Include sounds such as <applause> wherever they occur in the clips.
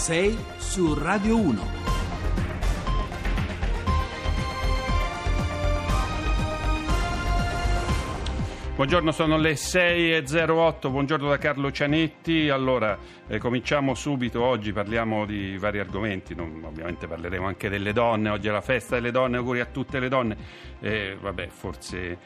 6 su Radio 1. Buongiorno, sono le 6.08, buongiorno da Carlo Cianetti. Allora, eh, cominciamo subito, oggi parliamo di vari argomenti, non, ovviamente parleremo anche delle donne, oggi è la festa delle donne, auguri a tutte le donne. Eh, vabbè, forse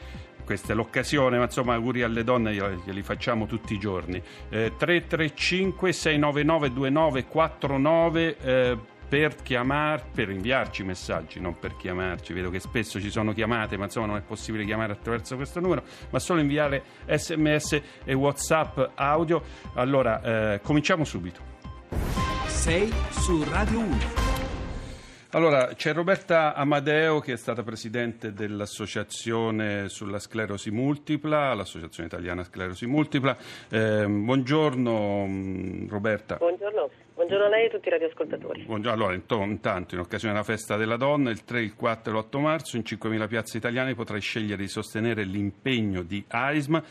questa è l'occasione, ma insomma auguri alle donne glieli facciamo tutti i giorni. Eh, 335 699 2949 eh, per chiamar, per inviarci messaggi, non per chiamarci. Vedo che spesso ci sono chiamate, ma insomma non è possibile chiamare attraverso questo numero, ma solo inviare sms e whatsapp audio. Allora, eh, cominciamo subito. 6 su Radio 1. Allora, c'è Roberta Amadeo che è stata presidente dell'Associazione sulla sclerosi multipla, l'Associazione Italiana Sclerosi Multipla. Eh, buongiorno mm, Roberta. Buongiorno. Buongiorno a lei e a tutti i radioascoltatori. Buongiorno. Allora, intanto, in occasione della festa della donna, il 3, il 4 e l'8 marzo, in 5.000 piazze italiane potrai scegliere di sostenere l'impegno di AISMA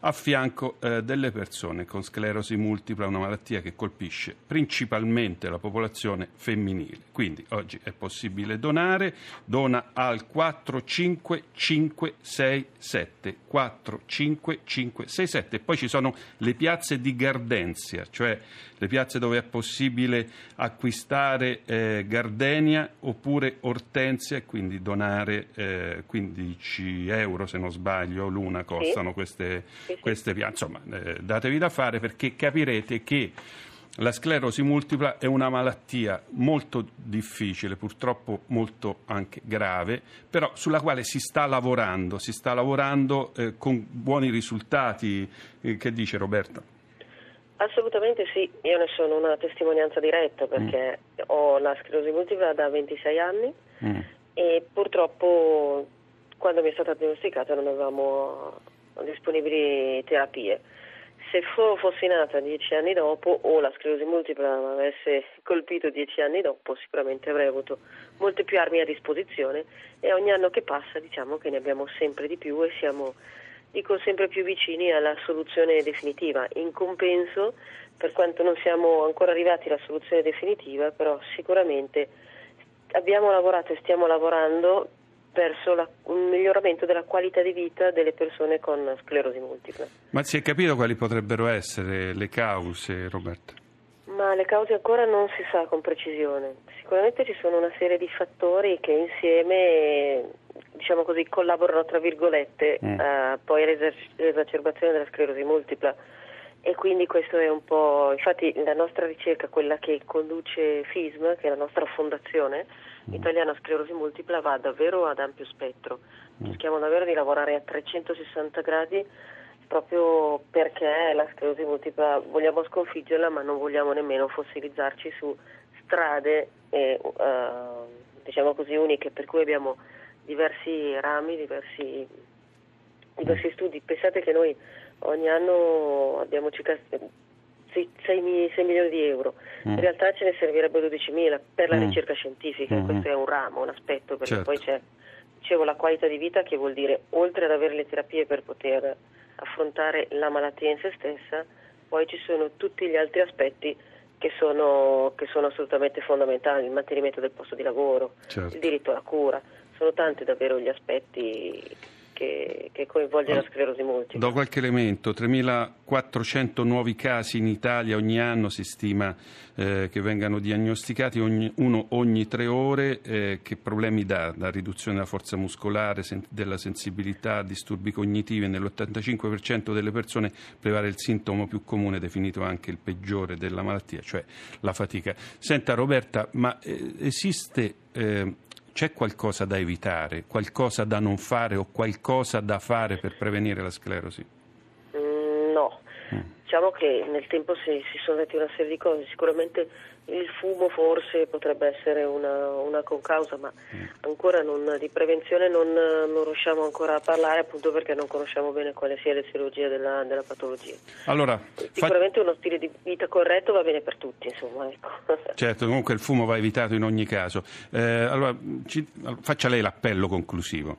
a fianco eh, delle persone con sclerosi multipla, una malattia che colpisce principalmente la popolazione femminile. Quindi oggi è possibile donare, dona al 45567 45567 poi ci sono le piazze di Gardenzia, cioè le piazze dove è possibile acquistare eh, gardenia oppure ortensia e quindi donare eh, 15 euro se non sbaglio l'una costano queste, queste piante. Insomma, eh, datevi da fare perché capirete che la sclerosi multipla è una malattia molto difficile, purtroppo molto anche grave, però sulla quale si sta lavorando, si sta lavorando eh, con buoni risultati. Eh, che dice Roberta? Assolutamente sì, io ne sono una testimonianza diretta perché mm. ho la sclerosi multipla da 26 anni mm. e purtroppo quando mi è stata diagnosticata non avevamo disponibili terapie. Se fossi nata dieci anni dopo o la sclerosi multipla mi avesse colpito dieci anni dopo, sicuramente avrei avuto molte più armi a disposizione e ogni anno che passa diciamo che ne abbiamo sempre di più e siamo dico sempre più vicini alla soluzione definitiva. In compenso, per quanto non siamo ancora arrivati alla soluzione definitiva, però sicuramente abbiamo lavorato e stiamo lavorando verso la, un miglioramento della qualità di vita delle persone con sclerosi multipla. Ma si è capito quali potrebbero essere le cause, Roberta? Ma le cause ancora non si sa con precisione. Sicuramente ci sono una serie di fattori che insieme diciamo così, collaborano tra virgolette mm. uh, poi all'esacerbazione della sclerosi multipla e quindi questo è un po', infatti la nostra ricerca, quella che conduce FISM, che è la nostra fondazione mm. italiana sclerosi multipla, va davvero ad ampio spettro, mm. cerchiamo davvero di lavorare a 360 gradi proprio perché la sclerosi multipla vogliamo sconfiggerla ma non vogliamo nemmeno fossilizzarci su strade eh, uh, diciamo così uniche per cui abbiamo diversi rami, diversi, diversi studi. Pensate che noi ogni anno abbiamo circa 6, 6 milioni di euro, mm. in realtà ce ne servirebbero 12 mila per la mm. ricerca scientifica, mm. questo è un ramo, un aspetto, perché certo. poi c'è dicevo, la qualità di vita che vuol dire oltre ad avere le terapie per poter affrontare la malattia in se stessa, poi ci sono tutti gli altri aspetti che sono, che sono assolutamente fondamentali, il mantenimento del posto di lavoro, certo. il diritto alla cura, sono tanti davvero gli aspetti che, che coinvolge la sclerosi multipla. Do qualche elemento, 3.400 nuovi casi in Italia ogni anno si stima eh, che vengano diagnosticati, ogni, uno ogni tre ore, eh, che problemi dà? Da riduzione della forza muscolare, sen- della sensibilità, disturbi cognitivi, nell'85% delle persone prevale il sintomo più comune, definito anche il peggiore della malattia, cioè la fatica. Senta Roberta, ma eh, esiste eh, c'è qualcosa da evitare, qualcosa da non fare o qualcosa da fare per prevenire la sclerosi? Diciamo che nel tempo si, si sono detti una serie di cose, sicuramente il fumo forse potrebbe essere una, una concausa, ma mm. ancora non, di prevenzione non, non, riusciamo ancora a parlare appunto perché non conosciamo bene quale sia l'etiologia della, della patologia. Allora, Sicuramente fa... uno stile di vita corretto va bene per tutti, insomma. Ecco. <laughs> Certo, comunque il fumo va evitato in ogni caso. Eh, allora, ci, faccia lei l'appello conclusivo.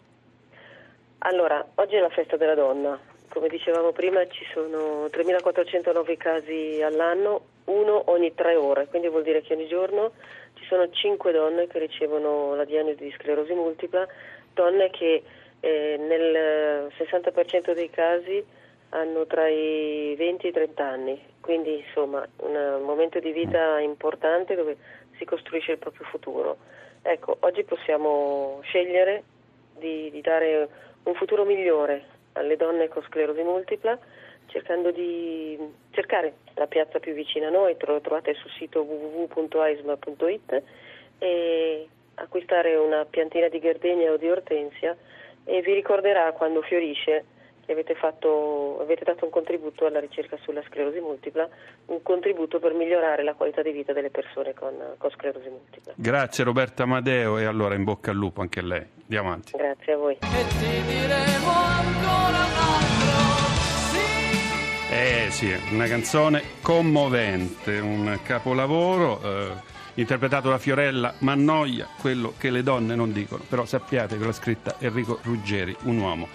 Allora, oggi è la festa della donna, come dicevamo prima ci sono 3.409 casi all'anno, uno ogni tre ore, quindi vuol dire che ogni giorno ci sono 5 donne che ricevono la diagnosi di sclerosi multipla, donne che eh, nel 60% dei casi hanno tra i 20 e i 30 anni, quindi insomma un momento di vita importante dove si costruisce il proprio futuro. Ecco, oggi possiamo scegliere di, di dare un futuro migliore alle donne con sclerosi multipla cercando di cercare la piazza più vicina a noi, lo trovate sul sito www.aisma.it e acquistare una piantina di gardenia o di ortensia e vi ricorderà quando fiorisce che avete, fatto, avete dato un contributo alla ricerca sulla sclerosi multipla, un contributo per migliorare la qualità di vita delle persone con, con sclerosi multipla. Grazie Roberta Amadeo e allora in bocca al lupo anche a lei. Andiamo avanti. Grazie a voi. E. Eh sì, una canzone commovente, un capolavoro. Eh, interpretato da Fiorella Mannoia, quello che le donne non dicono, però sappiate che l'ha scritta Enrico Ruggeri, un uomo.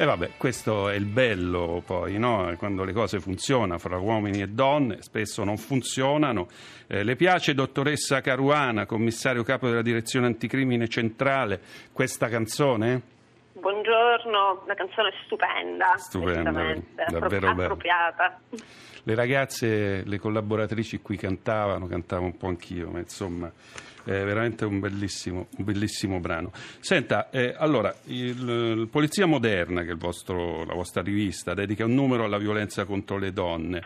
E vabbè, questo è il bello poi, no? quando le cose funzionano fra uomini e donne, spesso non funzionano. Eh, le piace, dottoressa Caruana, commissario capo della direzione anticrimine centrale, questa canzone? Buongiorno, una canzone stupenda, stupenda davvero appropriata. Bella. Le ragazze, le collaboratrici qui cantavano, cantavo un po' anch'io, ma insomma è veramente un bellissimo, un bellissimo brano. Senta, eh, allora, il, il, Polizia Moderna, che è vostro, la vostra rivista, dedica un numero alla violenza contro le donne.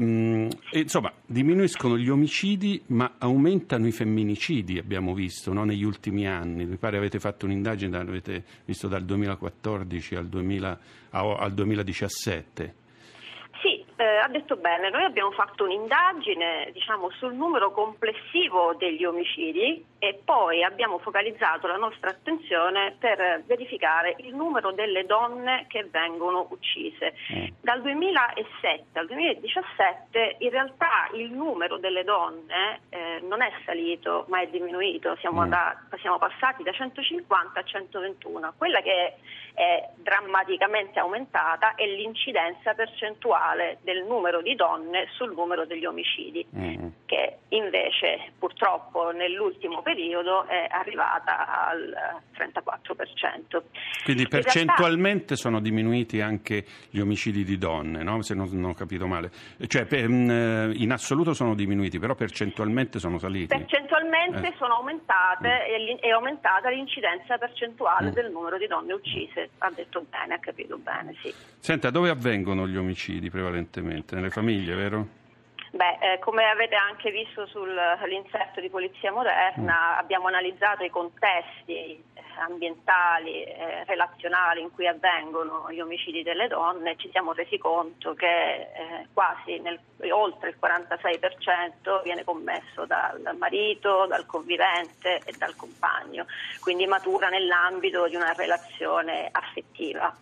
Mm, insomma, diminuiscono gli omicidi, ma aumentano i femminicidi, abbiamo visto, no? negli ultimi anni. Mi pare avete fatto un'indagine, avete visto dal 2014 al, 2000, al 2017 eh, ha detto bene, noi abbiamo fatto un'indagine diciamo, sul numero complessivo degli omicidi e poi abbiamo focalizzato la nostra attenzione per verificare il numero delle donne che vengono uccise. Mm. Dal 2007 al 2017 in realtà il numero delle donne eh, non è salito ma è diminuito, siamo, mm. da, siamo passati da 150 a 121. Quella che è drammaticamente aumentata è l'incidenza percentuale del numero di donne sul numero degli omicidi, mm. Che invece purtroppo nell'ultimo periodo è arrivata al 34%. Quindi percentualmente realtà... sono diminuiti anche gli omicidi di donne, no? se non, non, ho capito male. Cioè, per, mm, in assoluto sono diminuiti, però percentualmente sono saliti. Percentualmente eh. sono aumentate mm. è aumentata l'incidenza percentuale mm. del numero di donne uccise ha detto bene, ha capito bene, sì. Senta, dove avvengono gli omicidi prevalentemente? Nelle famiglie, vero? Beh, eh, come avete anche visto sull'inserto di Polizia Moderna, mm. abbiamo analizzato i contesti eh, ambientali, eh, relazionali in cui avvengono gli omicidi delle donne e ci siamo resi conto che eh, quasi nel, oltre il 46% viene commesso dal marito, dal convivente e dal compagno, quindi matura nell'ambito di una relazione affettiva.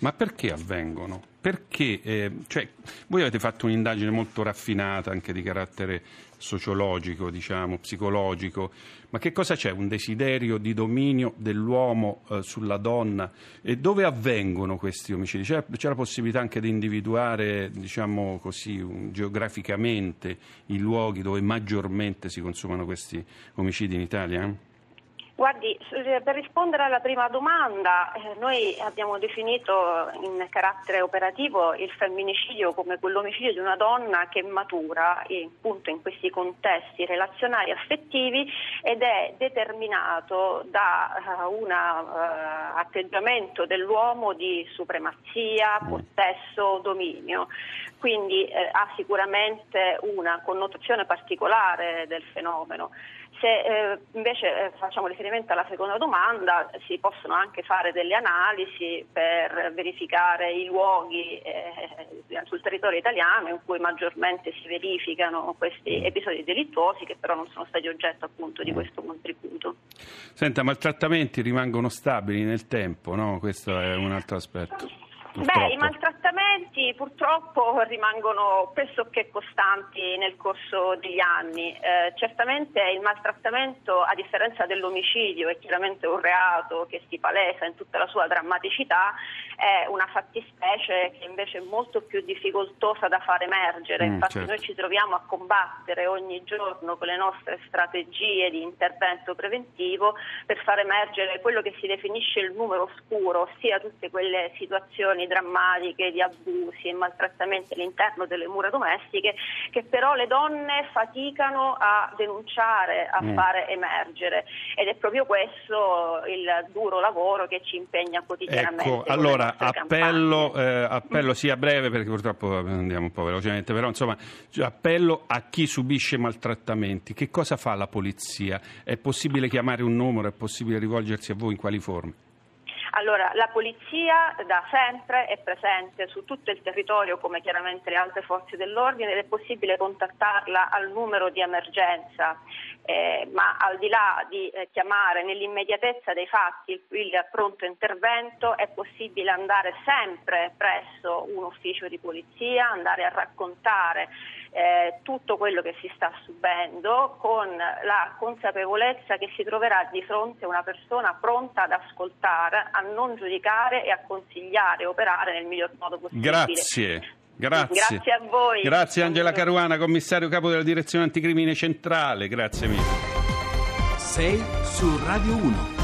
Ma perché avvengono? Perché eh, cioè, voi avete fatto un'indagine molto raffinata anche di carattere sociologico, diciamo, psicologico, ma che cosa c'è? Un desiderio di dominio dell'uomo eh, sulla donna? E dove avvengono questi omicidi? C'è, c'è la possibilità anche di individuare, diciamo così, un, geograficamente i luoghi dove maggiormente si consumano questi omicidi in Italia? Eh? Guardi, per rispondere alla prima domanda, eh, noi abbiamo definito in carattere operativo il femminicidio come quell'omicidio di una donna che matura in, appunto in questi contesti relazionali affettivi ed è determinato da uh, un uh, atteggiamento dell'uomo di supremazia, mm. possesso, dominio. Quindi eh, ha sicuramente una connotazione particolare del fenomeno. Se eh, invece eh, facciamo riferimento alla seconda domanda, si possono anche fare delle analisi per verificare i luoghi eh, sul territorio italiano in cui maggiormente si verificano questi episodi delittuosi che però non sono stati oggetto appunto di questo contributo. Senta, maltrattamenti rimangono stabili nel tempo, no? Questo è un altro aspetto. Purtroppo. Beh, i maltrattamenti maltrattamenti purtroppo rimangono pressoché costanti nel corso degli anni. Eh, certamente il maltrattamento, a differenza dell'omicidio, è chiaramente un reato che si palesa in tutta la sua drammaticità, è una fattispecie che invece è molto più difficoltosa da far emergere. Mm, Infatti certo. noi ci troviamo a combattere ogni giorno con le nostre strategie di intervento preventivo per far emergere quello che si definisce il numero oscuro, ossia tutte quelle situazioni drammatiche di abusi e maltrattamenti all'interno delle mura domestiche che però le donne faticano a denunciare, a mm. fare emergere ed è proprio questo il duro lavoro che ci impegna quotidianamente. Ecco, allora appello, eh, appello sia breve perché purtroppo andiamo un po' velocemente, però insomma appello a chi subisce maltrattamenti. Che cosa fa la polizia? È possibile chiamare un numero? È possibile rivolgersi a voi in quali forme? Allora, la polizia da sempre è presente su tutto il territorio come chiaramente le altre forze dell'ordine ed è possibile contattarla al numero di emergenza, eh, ma al di là di eh, chiamare nell'immediatezza dei fatti il, il, pronto intervento è possibile andare sempre presso un ufficio di polizia, andare a raccontare eh, tutto quello che si sta subendo con la consapevolezza che si troverà di fronte a una persona pronta ad ascoltare, a non giudicare e a consigliare e operare nel miglior modo possibile. Grazie. Grazie. Grazie a voi. Grazie Angela Caruana, commissario capo della direzione anticrimine centrale. Grazie mille. 6 su Radio 1.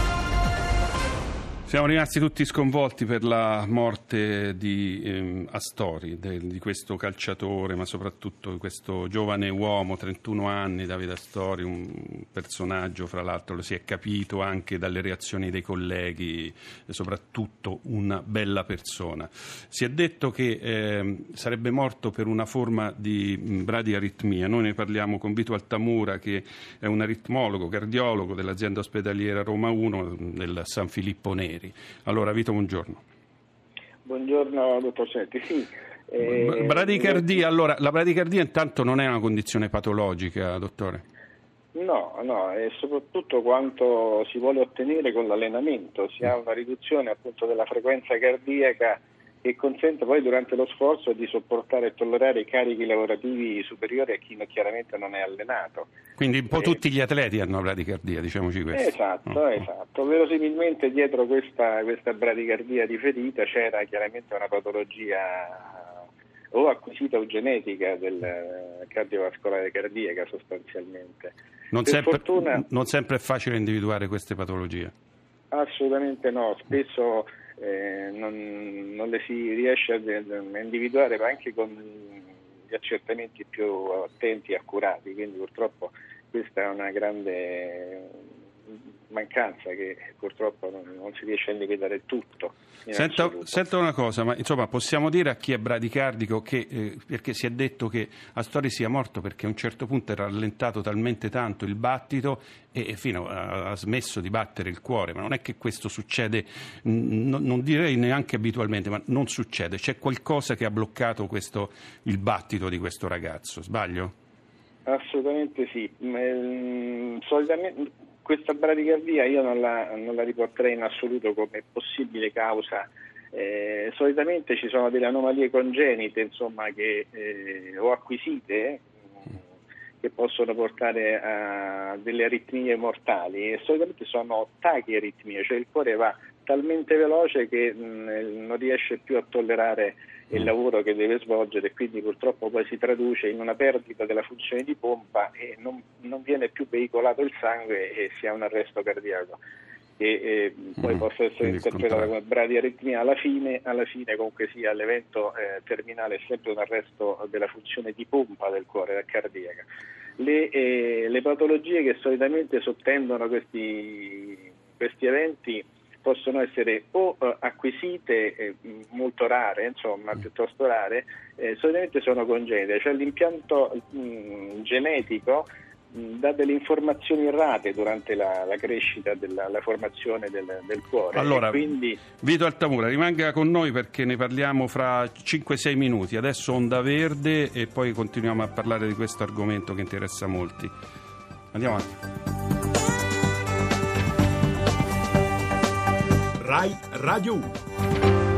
Siamo rimasti tutti sconvolti per la morte di ehm, Astori, de, di questo calciatore, ma soprattutto di questo giovane uomo, 31 anni, Davide Astori, un personaggio, fra l'altro lo si è capito anche dalle reazioni dei colleghi, soprattutto una bella persona. Si è detto che eh, sarebbe morto per una forma di bradiaritmia. Noi ne parliamo con Vito Altamura, che è un aritmologo, cardiologo dell'azienda ospedaliera Roma 1 del San Filippo Neri ieri. Allora, Vito, buongiorno. Buongiorno, dottor Setti. Sì. Eh, bradicardia, allora, la bradicardia intanto non è una condizione patologica, dottore? No, no, è soprattutto quanto si vuole ottenere con l'allenamento, si ha una riduzione appunto della frequenza cardiaca che consente poi durante lo sforzo di sopportare e tollerare carichi lavorativi superiori a chi chiaramente non è allenato. Quindi un po' eh, tutti gli atleti hanno bradicardia, diciamoci questo. Esatto, oh. esatto. Verosimilmente dietro questa, questa bradicardia riferita c'era chiaramente una patologia o acquisita o genetica del cardiovascolare cardiaca sostanzialmente. Non sempre, fortuna, non sempre è facile individuare queste patologie. Assolutamente no, spesso eh, non, non, le si riesce a, individuare anche con gli accertamenti più attenti e accurati, quindi purtroppo questa è una grande mancanza che purtroppo non, non si riesce a individuare tutto. Senta, senta, una cosa, ma insomma possiamo dire a chi è bradicardico che, eh, perché si è detto che Astori sia morto perché a un certo punto era rallentato talmente tanto il battito e, e fino a, ha smesso di battere il cuore, ma non è che questo succede, n- non direi neanche abitualmente, ma non succede, c'è qualcosa che ha bloccato questo, il battito di questo ragazzo, sbaglio? Assolutamente sì, mm, solitamente questa bradicardia io non la, non la, riporterei in assoluto come possibile causa. Eh, solitamente ci sono delle anomalie congenite insomma, che, eh, o acquisite che possono portare a delle aritmie mortali e solitamente sono tachiaritmie, cioè il cuore va talmente veloce che mh, non riesce più a tollerare il lavoro che deve svolgere e quindi purtroppo poi si traduce in una perdita della funzione di pompa e non, non viene più veicolato il sangue e si ha un arresto cardiaco che eh, poi mm, possa essere interpretato come bradiaritmia alla fine, alla fine comunque sia l'evento eh, terminale è sempre un arresto della funzione di pompa del cuore cardiaca. Le, eh, le patologie che solitamente sottendono questi, questi eventi possono essere o uh, acquisite eh, molto rare, insomma, piuttosto rare, eh, solitamente sono congenite, cioè l'impianto mh, mm, genetico mh, dà delle informazioni errate durante la, la crescita della la formazione del, del cuore. Allora, quindi... Vito Altamura, rimanga con noi perché ne parliamo fra 5-6 minuti. Adesso onda verde e poi continuiamo a parlare di questo argomento che interessa molti. Andiamo avanti. Rai Radio 1.